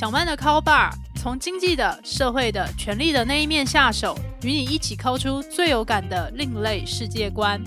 小曼的 Call Bar 从经济的、社会的、权力的那一面下手，与你一起抠出最有感的另类世界观。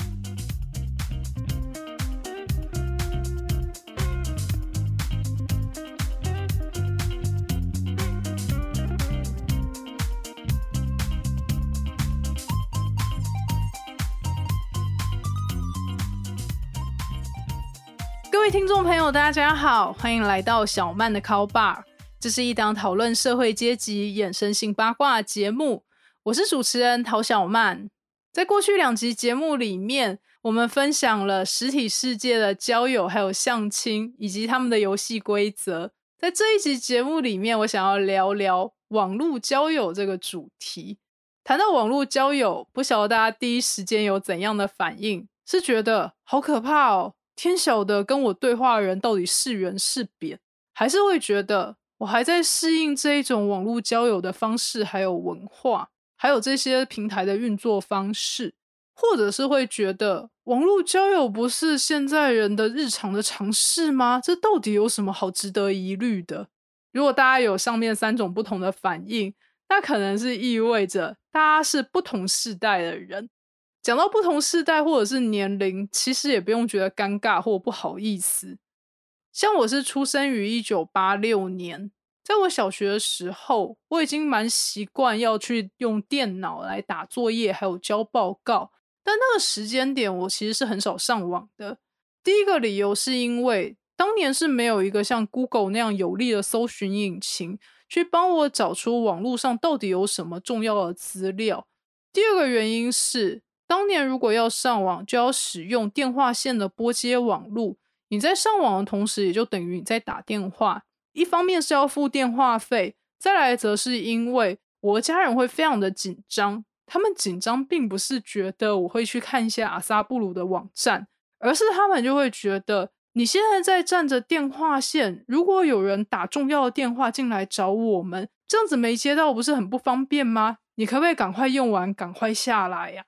各位听众朋友，大家好，欢迎来到小曼的 Call Bar。这是一档讨论社会阶级衍生性八卦节目。我是主持人陶小曼。在过去两集节目里面，我们分享了实体世界的交友，还有相亲，以及他们的游戏规则。在这一集节目里面，我想要聊聊网络交友这个主题。谈到网络交友，不晓得大家第一时间有怎样的反应？是觉得好可怕哦？天晓得跟我对话的人到底是人是扁，还是会觉得我还在适应这一种网络交友的方式，还有文化，还有这些平台的运作方式，或者是会觉得网络交友不是现在人的日常的尝试吗？这到底有什么好值得疑虑的？如果大家有上面三种不同的反应，那可能是意味着大家是不同世代的人。讲到不同世代或者是年龄，其实也不用觉得尴尬或不好意思。像我是出生于一九八六年，在我小学的时候，我已经蛮习惯要去用电脑来打作业，还有交报告。但那个时间点，我其实是很少上网的。第一个理由是因为当年是没有一个像 Google 那样有力的搜寻引擎，去帮我找出网络上到底有什么重要的资料。第二个原因是。当年如果要上网，就要使用电话线的拨接网路。你在上网的同时，也就等于你在打电话。一方面是要付电话费，再来则是因为我的家人会非常的紧张。他们紧张并不是觉得我会去看一下阿萨布鲁的网站，而是他们就会觉得你现在在占着电话线，如果有人打重要的电话进来找我们，这样子没接到不是很不方便吗？你可不可以赶快用完，赶快下来呀？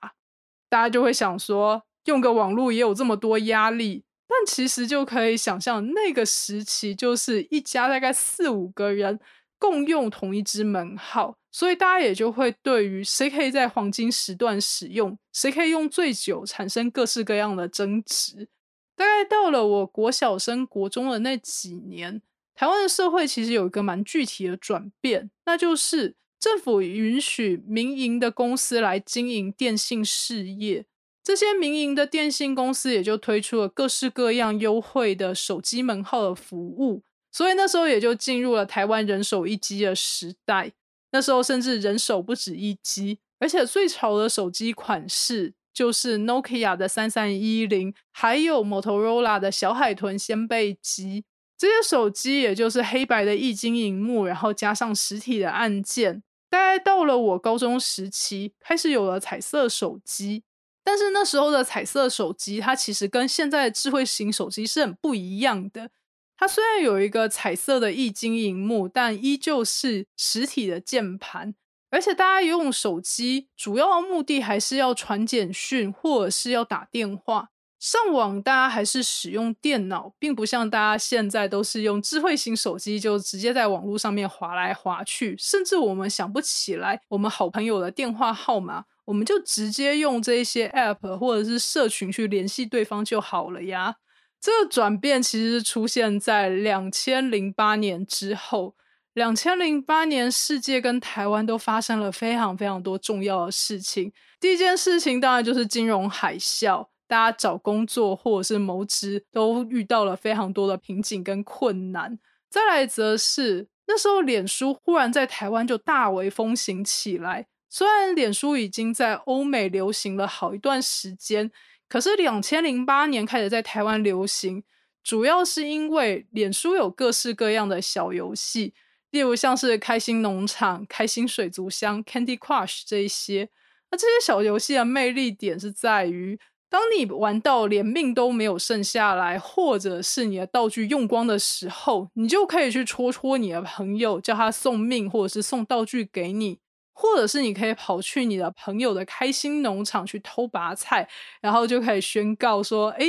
大家就会想说，用个网络也有这么多压力，但其实就可以想象，那个时期就是一家大概四五个人共用同一支门号，所以大家也就会对于谁可以在黄金时段使用，谁可以用最久，产生各式各样的争执。大概到了我国小升国中的那几年，台湾的社会其实有一个蛮具体的转变，那就是。政府允许民营的公司来经营电信事业，这些民营的电信公司也就推出了各式各样优惠的手机门号的服务，所以那时候也就进入了台湾人手一机的时代。那时候甚至人手不止一机，而且最潮的手机款式就是 Nokia 的三三一零，还有 Motorola 的小海豚掀背机。这些手机也就是黑白的液晶荧幕，然后加上实体的按键。大概到了我高中时期，开始有了彩色手机。但是那时候的彩色手机，它其实跟现在的智慧型手机是很不一样的。它虽然有一个彩色的液晶荧幕，但依旧是实体的键盘。而且大家用手机主要目的还是要传简讯，或者是要打电话。上网，大家还是使用电脑，并不像大家现在都是用智慧型手机，就直接在网络上面划来划去。甚至我们想不起来我们好朋友的电话号码，我们就直接用这些 App 或者是社群去联系对方就好了呀。这个转变其实出现在两千零八年之后。两千零八年，世界跟台湾都发生了非常非常多重要的事情。第一件事情当然就是金融海啸。大家找工作或者是谋职都遇到了非常多的瓶颈跟困难。再来则是那时候，脸书忽然在台湾就大为风行起来。虽然脸书已经在欧美流行了好一段时间，可是两千零八年开始在台湾流行，主要是因为脸书有各式各样的小游戏，例如像是开心农场、开心水族箱、Candy Crush 这一些。那这些小游戏的魅力点是在于。当你玩到连命都没有剩下来，或者是你的道具用光的时候，你就可以去戳戳你的朋友，叫他送命，或者是送道具给你，或者是你可以跑去你的朋友的开心农场去偷拔菜，然后就可以宣告说：“哎，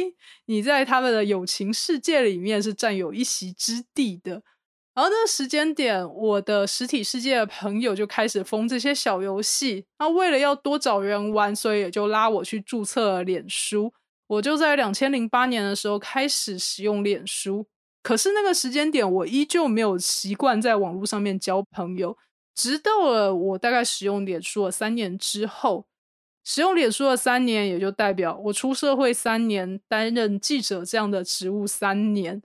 你在他们的友情世界里面是占有一席之地的。”然后那个时间点，我的实体世界的朋友就开始封这些小游戏。那为了要多找人玩，所以也就拉我去注册了脸书。我就在两千零八年的时候开始使用脸书。可是那个时间点，我依旧没有习惯在网络上面交朋友。直到了我大概使用脸书了三年之后，使用脸书了三年，也就代表我出社会三年，担任记者这样的职务三年。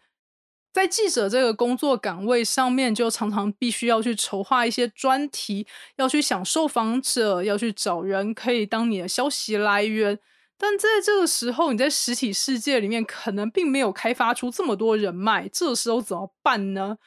在记者这个工作岗位上面，就常常必须要去筹划一些专题，要去想受访者，要去找人可以当你的消息来源。但在这个时候，你在实体世界里面可能并没有开发出这么多人脉，这时候怎么办呢？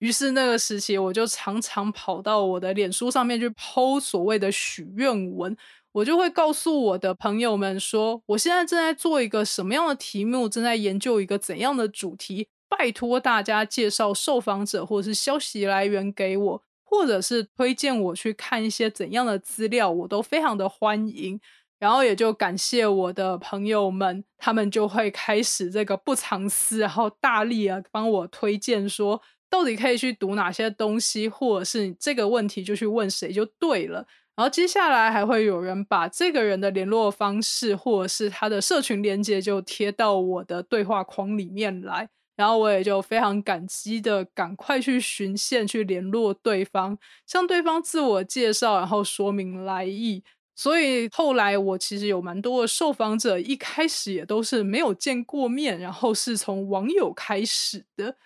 于是那个时期，我就常常跑到我的脸书上面去剖所谓的许愿文，我就会告诉我的朋友们说，我现在正在做一个什么样的题目，正在研究一个怎样的主题。拜托大家介绍受访者或者是消息来源给我，或者是推荐我去看一些怎样的资料，我都非常的欢迎。然后也就感谢我的朋友们，他们就会开始这个不藏私，然后大力啊帮我推荐说，到底可以去读哪些东西，或者是这个问题就去问谁就对了。然后接下来还会有人把这个人的联络方式，或者是他的社群连接就贴到我的对话框里面来。然后我也就非常感激的，赶快去寻线去联络对方，向对方自我介绍，然后说明来意。所以后来我其实有蛮多的受访者，一开始也都是没有见过面，然后是从网友开始的。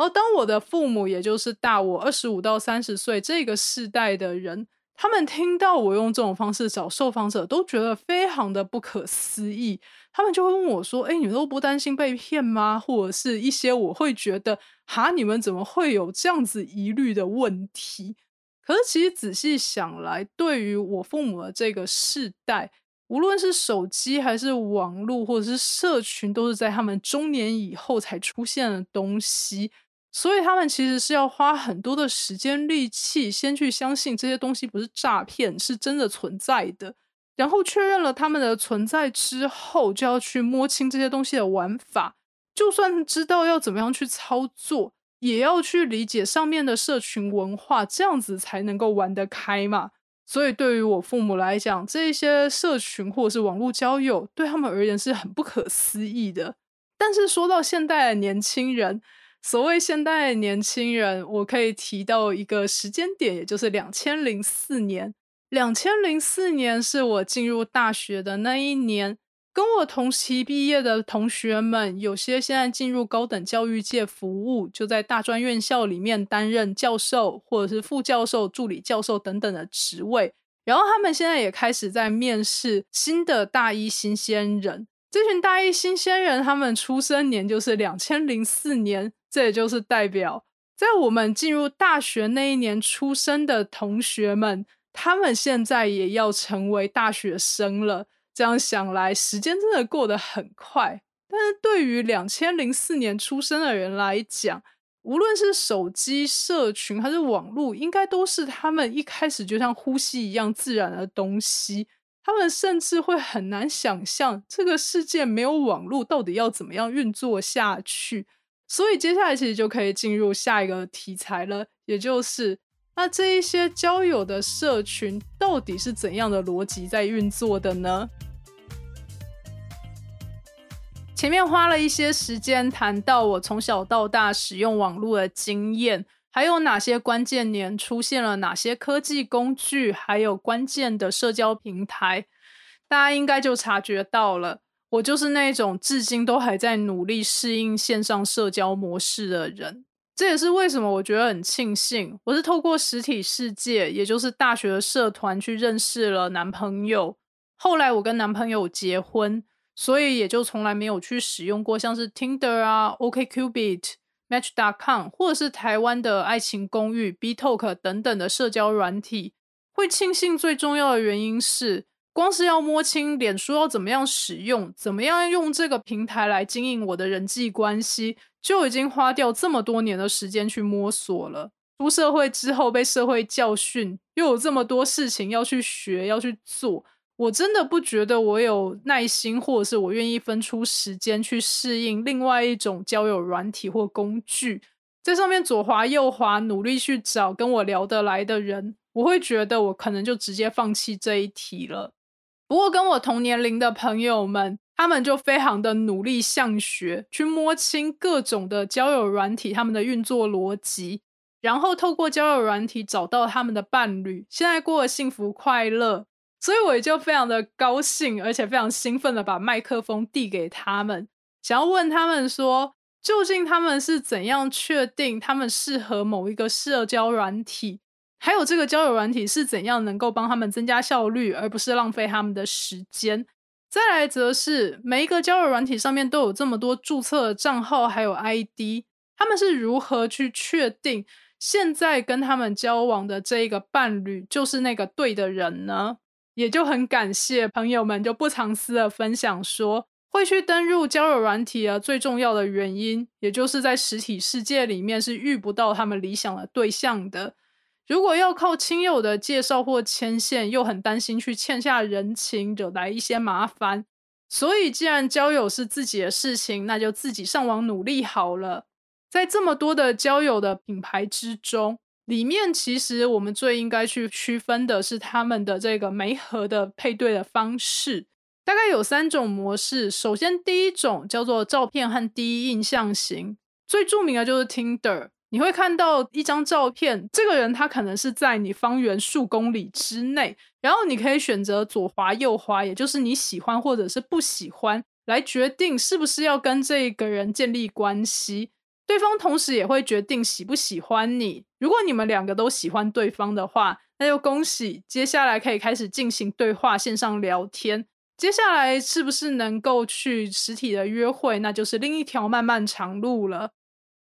而当我的父母，也就是大我二十五到三十岁这个世代的人。他们听到我用这种方式找受访者，都觉得非常的不可思议。他们就会问我说：“哎，你们都不担心被骗吗？”或者是一些我会觉得“哈，你们怎么会有这样子疑虑的问题？”可是其实仔细想来，对于我父母的这个世代，无论是手机还是网络，或者是社群，都是在他们中年以后才出现的东西。所以他们其实是要花很多的时间力气，先去相信这些东西不是诈骗，是真的存在的。然后确认了他们的存在之后，就要去摸清这些东西的玩法。就算知道要怎么样去操作，也要去理解上面的社群文化，这样子才能够玩得开嘛。所以对于我父母来讲，这些社群或者是网络交友，对他们而言是很不可思议的。但是说到现代的年轻人，所谓现代年轻人，我可以提到一个时间点，也就是两千零四年。两千零四年是我进入大学的那一年，跟我同期毕业的同学们，有些现在进入高等教育界服务，就在大专院校里面担任教授或者是副教授、助理教授等等的职位。然后他们现在也开始在面试新的大一新鲜人。这群大一新鲜人，他们出生年就是两千零四年。这也就是代表，在我们进入大学那一年出生的同学们，他们现在也要成为大学生了。这样想来，时间真的过得很快。但是对于两千零四年出生的人来讲，无论是手机、社群还是网络，应该都是他们一开始就像呼吸一样自然的东西。他们甚至会很难想象，这个世界没有网络到底要怎么样运作下去。所以接下来其实就可以进入下一个题材了，也就是那这一些交友的社群到底是怎样的逻辑在运作的呢？前面花了一些时间谈到我从小到大使用网络的经验，还有哪些关键年出现了哪些科技工具，还有关键的社交平台，大家应该就察觉到了。我就是那种至今都还在努力适应线上社交模式的人，这也是为什么我觉得很庆幸，我是透过实体世界，也就是大学的社团去认识了男朋友。后来我跟男朋友结婚，所以也就从来没有去使用过像是 Tinder 啊、OkCupid、Match.com 或者是台湾的爱情公寓、B Talk 等等的社交软体。会庆幸最重要的原因是。光是要摸清脸书要怎么样使用，怎么样用这个平台来经营我的人际关系，就已经花掉这么多年的时间去摸索了。出社会之后被社会教训，又有这么多事情要去学要去做，我真的不觉得我有耐心，或者是我愿意分出时间去适应另外一种交友软体或工具。在上面左滑右滑，努力去找跟我聊得来的人，我会觉得我可能就直接放弃这一题了。不过跟我同年龄的朋友们，他们就非常的努力向学，去摸清各种的交友软体他们的运作逻辑，然后透过交友软体找到他们的伴侣，现在过得幸福快乐。所以我也就非常的高兴，而且非常兴奋的把麦克风递给他们，想要问他们说，究竟他们是怎样确定他们适合某一个社交软体，还有这个交友软体是怎样能够帮他们增加效率，而不是浪费他们的时间。再来则是每一个交友软体上面都有这么多注册账号，还有 ID，他们是如何去确定现在跟他们交往的这一个伴侣就是那个对的人呢？也就很感谢朋友们就不藏私的分享说，会去登入交友软体啊，最重要的原因，也就是在实体世界里面是遇不到他们理想的对象的。如果要靠亲友的介绍或牵线，又很担心去欠下人情，惹来一些麻烦。所以，既然交友是自己的事情，那就自己上网努力好了。在这么多的交友的品牌之中。里面其实我们最应该去区分的是他们的这个媒合的配对的方式，大概有三种模式。首先，第一种叫做照片和第一印象型，最著名的就是 Tinder。你会看到一张照片，这个人他可能是在你方圆数公里之内，然后你可以选择左滑右滑，也就是你喜欢或者是不喜欢，来决定是不是要跟这个人建立关系。对方同时也会决定喜不喜欢你。如果你们两个都喜欢对方的话，那就恭喜，接下来可以开始进行对话、线上聊天。接下来是不是能够去实体的约会，那就是另一条漫漫长路了。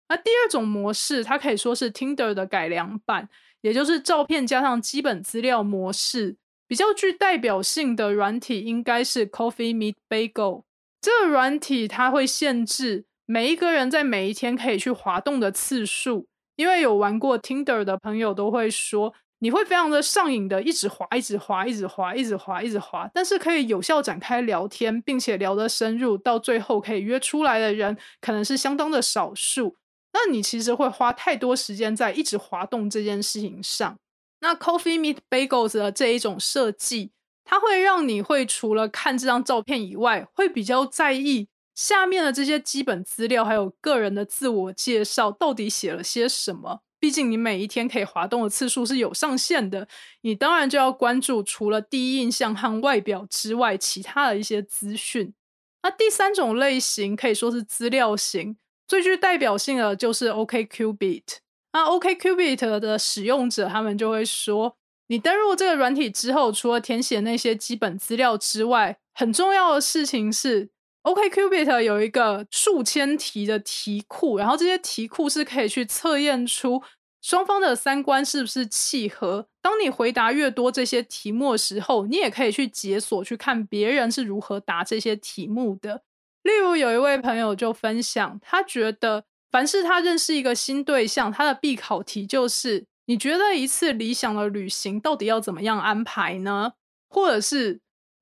那第二种模式，它可以说是 Tinder 的改良版，也就是照片加上基本资料模式。比较具代表性的软体应该是 Coffee Meet Bagel。这个软体它会限制。每一个人在每一天可以去滑动的次数，因为有玩过 Tinder 的朋友都会说，你会非常的上瘾的，一直滑，一直滑，一直滑，一直滑，一直滑。但是可以有效展开聊天，并且聊得深入，到最后可以约出来的人，可能是相当的少数。那你其实会花太多时间在一直滑动这件事情上。那 Coffee Meet Bagels 的这一种设计，它会让你会除了看这张照片以外，会比较在意。下面的这些基本资料，还有个人的自我介绍，到底写了些什么？毕竟你每一天可以滑动的次数是有上限的，你当然就要关注除了第一印象和外表之外，其他的一些资讯。那第三种类型可以说是资料型，最具代表性的就是 OKQBit。那 OKQBit 的使用者，他们就会说，你登入这个软体之后，除了填写那些基本资料之外，很重要的事情是。OKQBit 有一个数千题的题库，然后这些题库是可以去测验出双方的三观是不是契合。当你回答越多这些题目的时候，你也可以去解锁去看别人是如何答这些题目的。例如，有一位朋友就分享，他觉得凡是他认识一个新对象，他的必考题就是：你觉得一次理想的旅行到底要怎么样安排呢？或者是？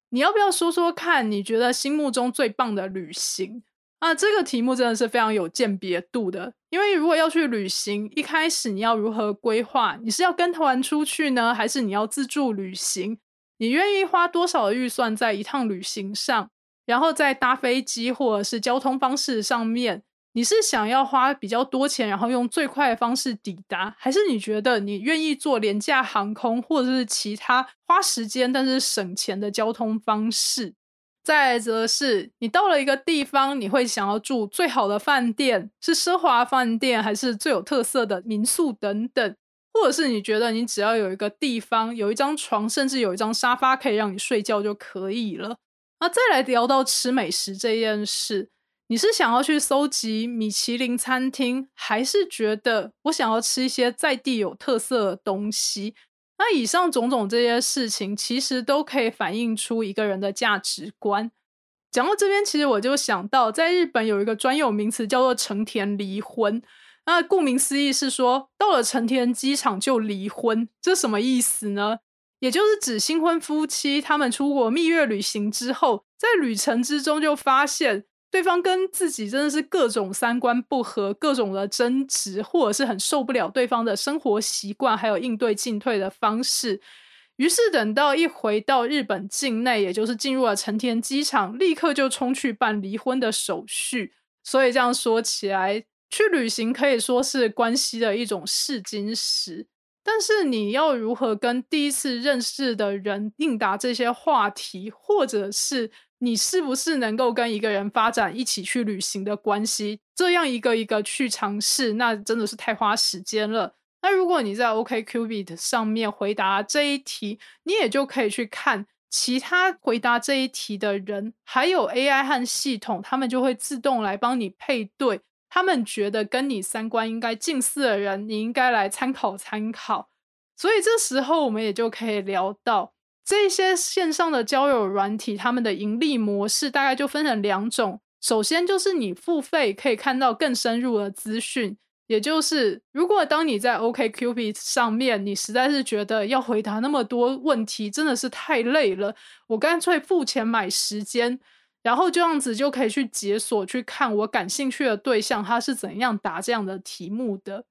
你要不要说说看？你觉得心目中最棒的旅行啊？这个题目真的是非常有鉴别度的。因为如果要去旅行，一开始你要如何规划？你是要跟团出去呢，还是你要自助旅行？你愿意花多少的预算在一趟旅行上？然后在搭飞机或者是交通方式上面？你是想要花比较多钱，然后用最快的方式抵达，还是你觉得你愿意坐廉价航空，或者是其他花时间但是省钱的交通方式？再则是你到了一个地方，你会想要住最好的饭店，是奢华饭店，还是最有特色的民宿等等？或者是你觉得你只要有一个地方，有一张床，甚至有一张沙发可以让你睡觉就可以了？那再来聊到吃美食这件事。你是想要去搜集米其林餐厅，还是觉得我想要吃一些在地有特色的东西？那以上种种这些事情，其实都可以反映出一个人的价值观。讲到这边，其实我就想到，在日本有一个专有名词叫做“成田离婚”。那顾名思义是说，到了成田机场就离婚，这什么意思呢？也就是指新婚夫妻他们出国蜜月旅行之后，在旅程之中就发现。对方跟自己真的是各种三观不合，各种的争执，或者是很受不了对方的生活习惯，还有应对进退的方式。于是等到一回到日本境内，也就是进入了成田机场，立刻就冲去办离婚的手续。所以这样说起来，去旅行可以说是关系的一种试金石。但是你要如何跟第一次认识的人应答这些话题，或者是？你是不是能够跟一个人发展一起去旅行的关系？这样一个一个去尝试，那真的是太花时间了。那如果你在 OKQBit 上面回答这一题，你也就可以去看其他回答这一题的人，还有 AI 和系统，他们就会自动来帮你配对。他们觉得跟你三观应该近似的人，你应该来参考参考。所以这时候我们也就可以聊到。这些线上的交友软体，他们的盈利模式大概就分成两种。首先就是你付费可以看到更深入的资讯，也就是如果当你在 OKQB 上面，你实在是觉得要回答那么多问题真的是太累了，我干脆付钱买时间，然后这样子就可以去解锁去看我感兴趣的对象他是怎样答这样的题目的。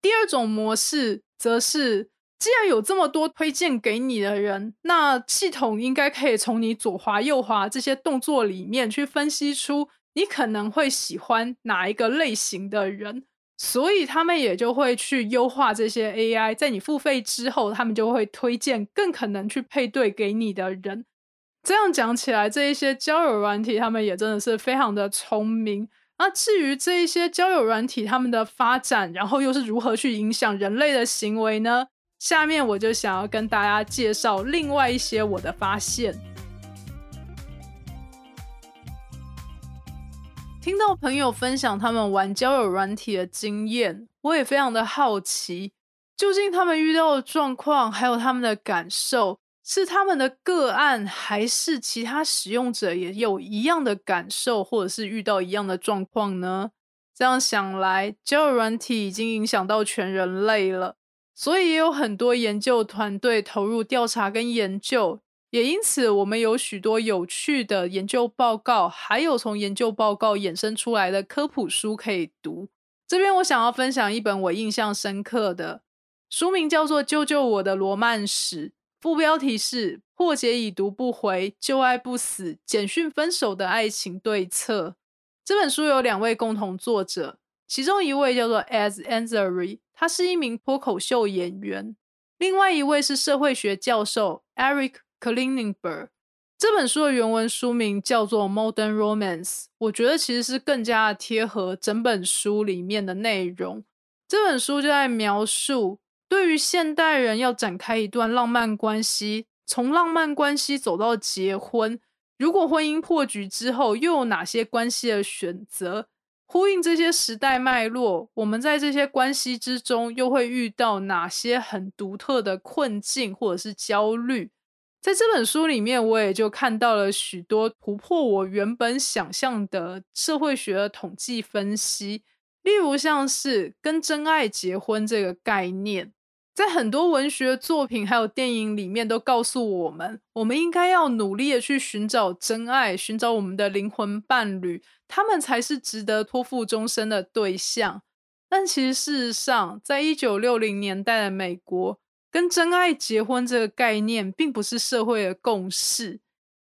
第二种模式则是。既然有这么多推荐给你的人，那系统应该可以从你左滑右滑这些动作里面去分析出你可能会喜欢哪一个类型的人，所以他们也就会去优化这些 AI。在你付费之后，他们就会推荐更可能去配对给你的人。这样讲起来，这一些交友软体，他们也真的是非常的聪明。那至于这一些交友软体，他们的发展，然后又是如何去影响人类的行为呢？下面我就想要跟大家介绍另外一些我的发现。听到朋友分享他们玩交友软体的经验，我也非常的好奇，究竟他们遇到的状况还有他们的感受，是他们的个案，还是其他使用者也有一样的感受，或者是遇到一样的状况呢？这样想来，交友软体已经影响到全人类了。所以也有很多研究团队投入调查跟研究，也因此我们有许多有趣的研究报告，还有从研究报告衍生出来的科普书可以读。这边我想要分享一本我印象深刻的书，名叫做《救救我的罗曼史》，副标题是“破解已读不回，旧爱不死，简讯分手的爱情对策”。这本书有两位共同作者，其中一位叫做 As Ansari。他是一名脱口秀演员，另外一位是社会学教授 Eric Klinenberg。这本书的原文书名叫做《Modern Romance》，我觉得其实是更加贴合整本书里面的内容。这本书就在描述，对于现代人要展开一段浪漫关系，从浪漫关系走到结婚，如果婚姻破局之后，又有哪些关系的选择？呼应这些时代脉络，我们在这些关系之中又会遇到哪些很独特的困境或者是焦虑？在这本书里面，我也就看到了许多突破我原本想象的社会学的统计分析，例如像是跟真爱结婚这个概念。在很多文学作品还有电影里面，都告诉我们，我们应该要努力的去寻找真爱，寻找我们的灵魂伴侣，他们才是值得托付终身的对象。但其实事实上，在一九六零年代的美国，跟真爱结婚这个概念并不是社会的共识。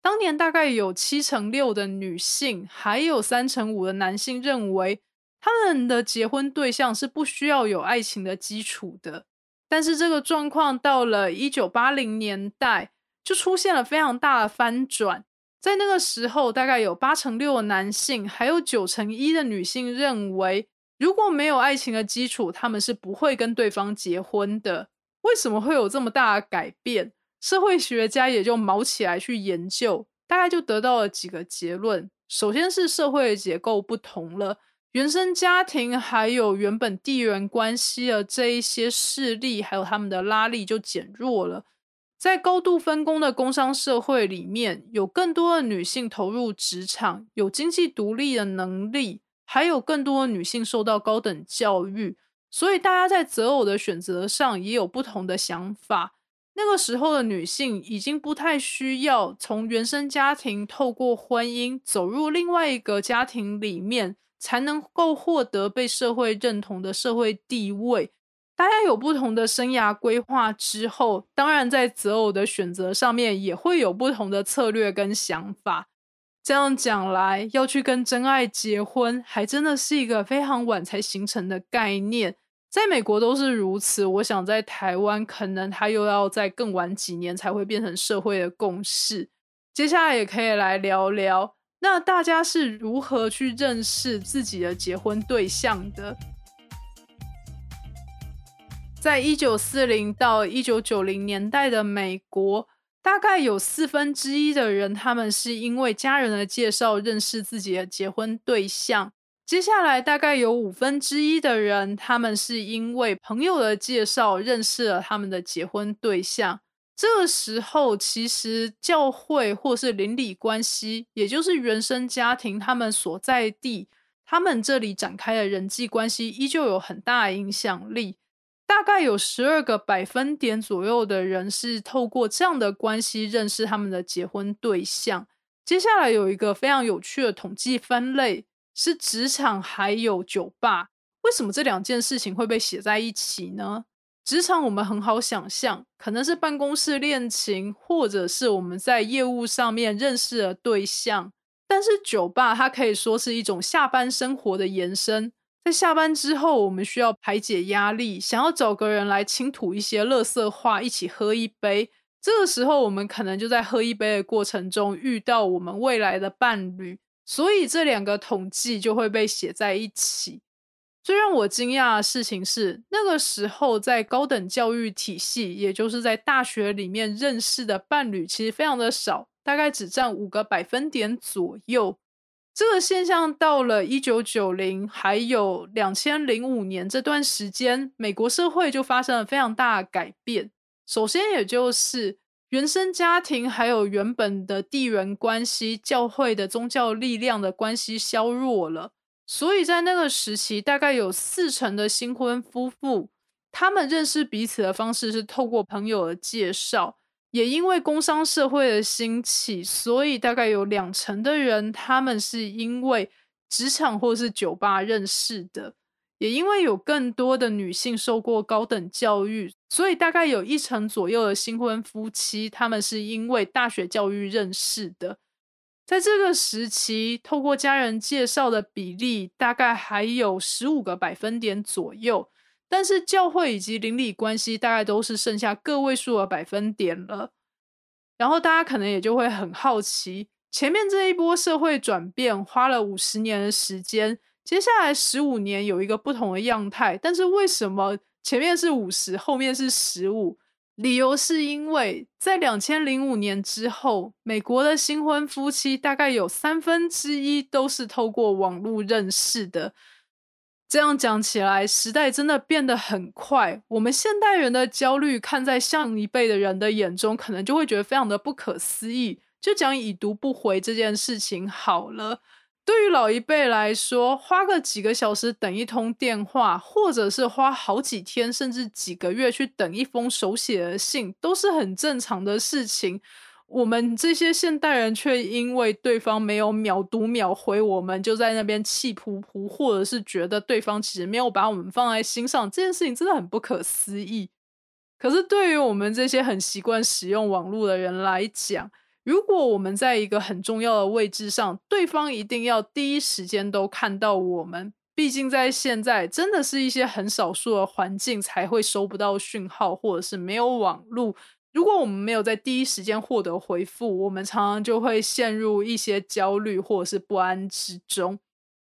当年大概有七成六的女性，还有三成五的男性认为，他们的结婚对象是不需要有爱情的基础的。但是这个状况到了一九八零年代就出现了非常大的翻转，在那个时候，大概有八成六的男性，还有九成一的女性认为，如果没有爱情的基础，他们是不会跟对方结婚的。为什么会有这么大的改变？社会学家也就毛起来去研究，大概就得到了几个结论。首先是社会的结构不同了。原生家庭还有原本地缘关系的这一些势力，还有他们的拉力就减弱了。在高度分工的工商社会里面，有更多的女性投入职场，有经济独立的能力，还有更多的女性受到高等教育，所以大家在择偶的选择上也有不同的想法。那个时候的女性已经不太需要从原生家庭透过婚姻走入另外一个家庭里面，才能够获得被社会认同的社会地位。大家有不同的生涯规划之后，当然在择偶的选择上面也会有不同的策略跟想法。这样讲来，要去跟真爱结婚，还真的是一个非常晚才形成的概念。在美国都是如此，我想在台湾可能它又要再更晚几年才会变成社会的共识。接下来也可以来聊聊，那大家是如何去认识自己的结婚对象的？在一九四零到一九九零年代的美国，大概有四分之一的人，他们是因为家人的介绍认识自己的结婚对象。接下来大概有五分之一的人，他们是因为朋友的介绍认识了他们的结婚对象。这个时候，其实教会或是邻里关系，也就是原生家庭他们所在地，他们这里展开的人际关系，依旧有很大影响力。大概有十二个百分点左右的人是透过这样的关系认识他们的结婚对象。接下来有一个非常有趣的统计分类。是职场还有酒吧，为什么这两件事情会被写在一起呢？职场我们很好想象，可能是办公室恋情，或者是我们在业务上面认识的对象。但是酒吧它可以说是一种下班生活的延伸，在下班之后，我们需要排解压力，想要找个人来倾吐一些乐色话，一起喝一杯。这个时候，我们可能就在喝一杯的过程中遇到我们未来的伴侣。所以这两个统计就会被写在一起。最让我惊讶的事情是，那个时候在高等教育体系，也就是在大学里面认识的伴侣，其实非常的少，大概只占五个百分点左右。这个现象到了一九九零还有两千零五年这段时间，美国社会就发生了非常大的改变。首先，也就是。原生家庭还有原本的地缘关系、教会的宗教力量的关系削弱了，所以在那个时期，大概有四成的新婚夫妇，他们认识彼此的方式是透过朋友的介绍。也因为工商社会的兴起，所以大概有两成的人，他们是因为职场或是酒吧认识的。也因为有更多的女性受过高等教育，所以大概有一成左右的新婚夫妻，他们是因为大学教育认识的。在这个时期，透过家人介绍的比例大概还有十五个百分点左右，但是教会以及邻里关系大概都是剩下个位数的百分点了。然后大家可能也就会很好奇，前面这一波社会转变花了五十年的时间。接下来十五年有一个不同的样态，但是为什么前面是五十，后面是十五？理由是因为在两千零五年之后，美国的新婚夫妻大概有三分之一都是透过网络认识的。这样讲起来，时代真的变得很快。我们现代人的焦虑，看在上一辈的人的眼中，可能就会觉得非常的不可思议。就讲已读不回这件事情好了。对于老一辈来说，花个几个小时等一通电话，或者是花好几天甚至几个月去等一封手写的信，都是很正常的事情。我们这些现代人却因为对方没有秒读秒回，我们就在那边气噗噗，或者是觉得对方其实没有把我们放在心上，这件事情真的很不可思议。可是对于我们这些很习惯使用网络的人来讲，如果我们在一个很重要的位置上，对方一定要第一时间都看到我们。毕竟在现在，真的是一些很少数的环境才会收不到讯号，或者是没有网络。如果我们没有在第一时间获得回复，我们常常就会陷入一些焦虑或者是不安之中。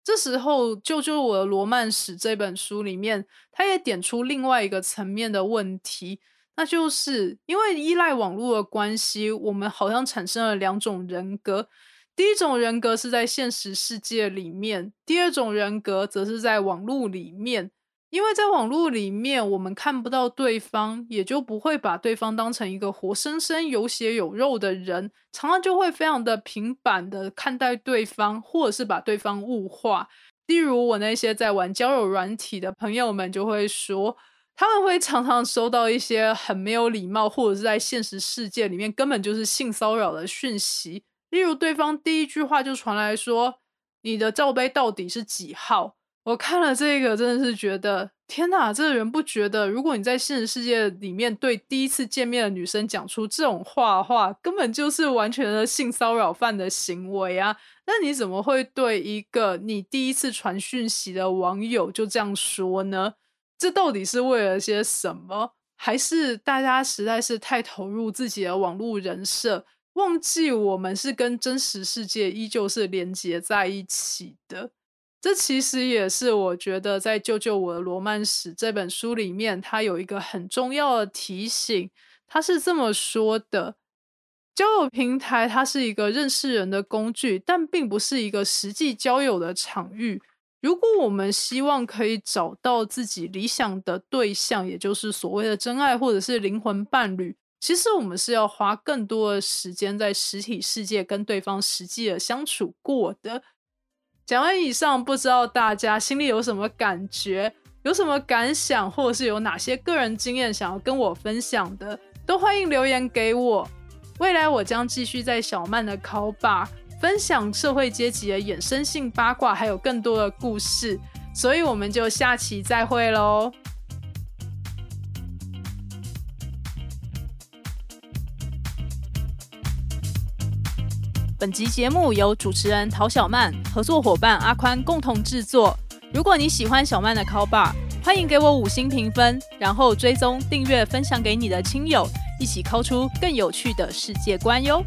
这时候，《救救我的罗曼史》这本书里面，他也点出另外一个层面的问题。那就是因为依赖网络的关系，我们好像产生了两种人格。第一种人格是在现实世界里面，第二种人格则是在网络里面。因为在网络里面，我们看不到对方，也就不会把对方当成一个活生生有血有肉的人，常常就会非常的平板的看待对方，或者是把对方物化。例如我那些在玩交友软体的朋友们就会说。他们会常常收到一些很没有礼貌，或者是在现实世界里面根本就是性骚扰的讯息。例如，对方第一句话就传来说：“你的罩杯到底是几号？”我看了这个，真的是觉得天哪！这个人不觉得，如果你在现实世界里面对第一次见面的女生讲出这种话的话，根本就是完全的性骚扰犯的行为啊！那你怎么会对一个你第一次传讯息的网友就这样说呢？这到底是为了些什么？还是大家实在是太投入自己的网络人设，忘记我们是跟真实世界依旧是连接在一起的？这其实也是我觉得在《救救我的罗曼史》这本书里面，它有一个很重要的提醒。它是这么说的：交友平台它是一个认识人的工具，但并不是一个实际交友的场域。如果我们希望可以找到自己理想的对象，也就是所谓的真爱或者是灵魂伴侣，其实我们是要花更多的时间在实体世界跟对方实际的相处过的。讲完以上，不知道大家心里有什么感觉，有什么感想，或者是有哪些个人经验想要跟我分享的，都欢迎留言给我。未来我将继续在小曼的 call bar 分享社会阶级的衍生性八卦，还有更多的故事，所以我们就下期再会喽。本集节目由主持人陶小曼、合作伙伴阿宽共同制作。如果你喜欢小曼的 Call Bar，欢迎给我五星评分，然后追踪、订阅、分享给你的亲友，一起 call 出更有趣的世界观哟。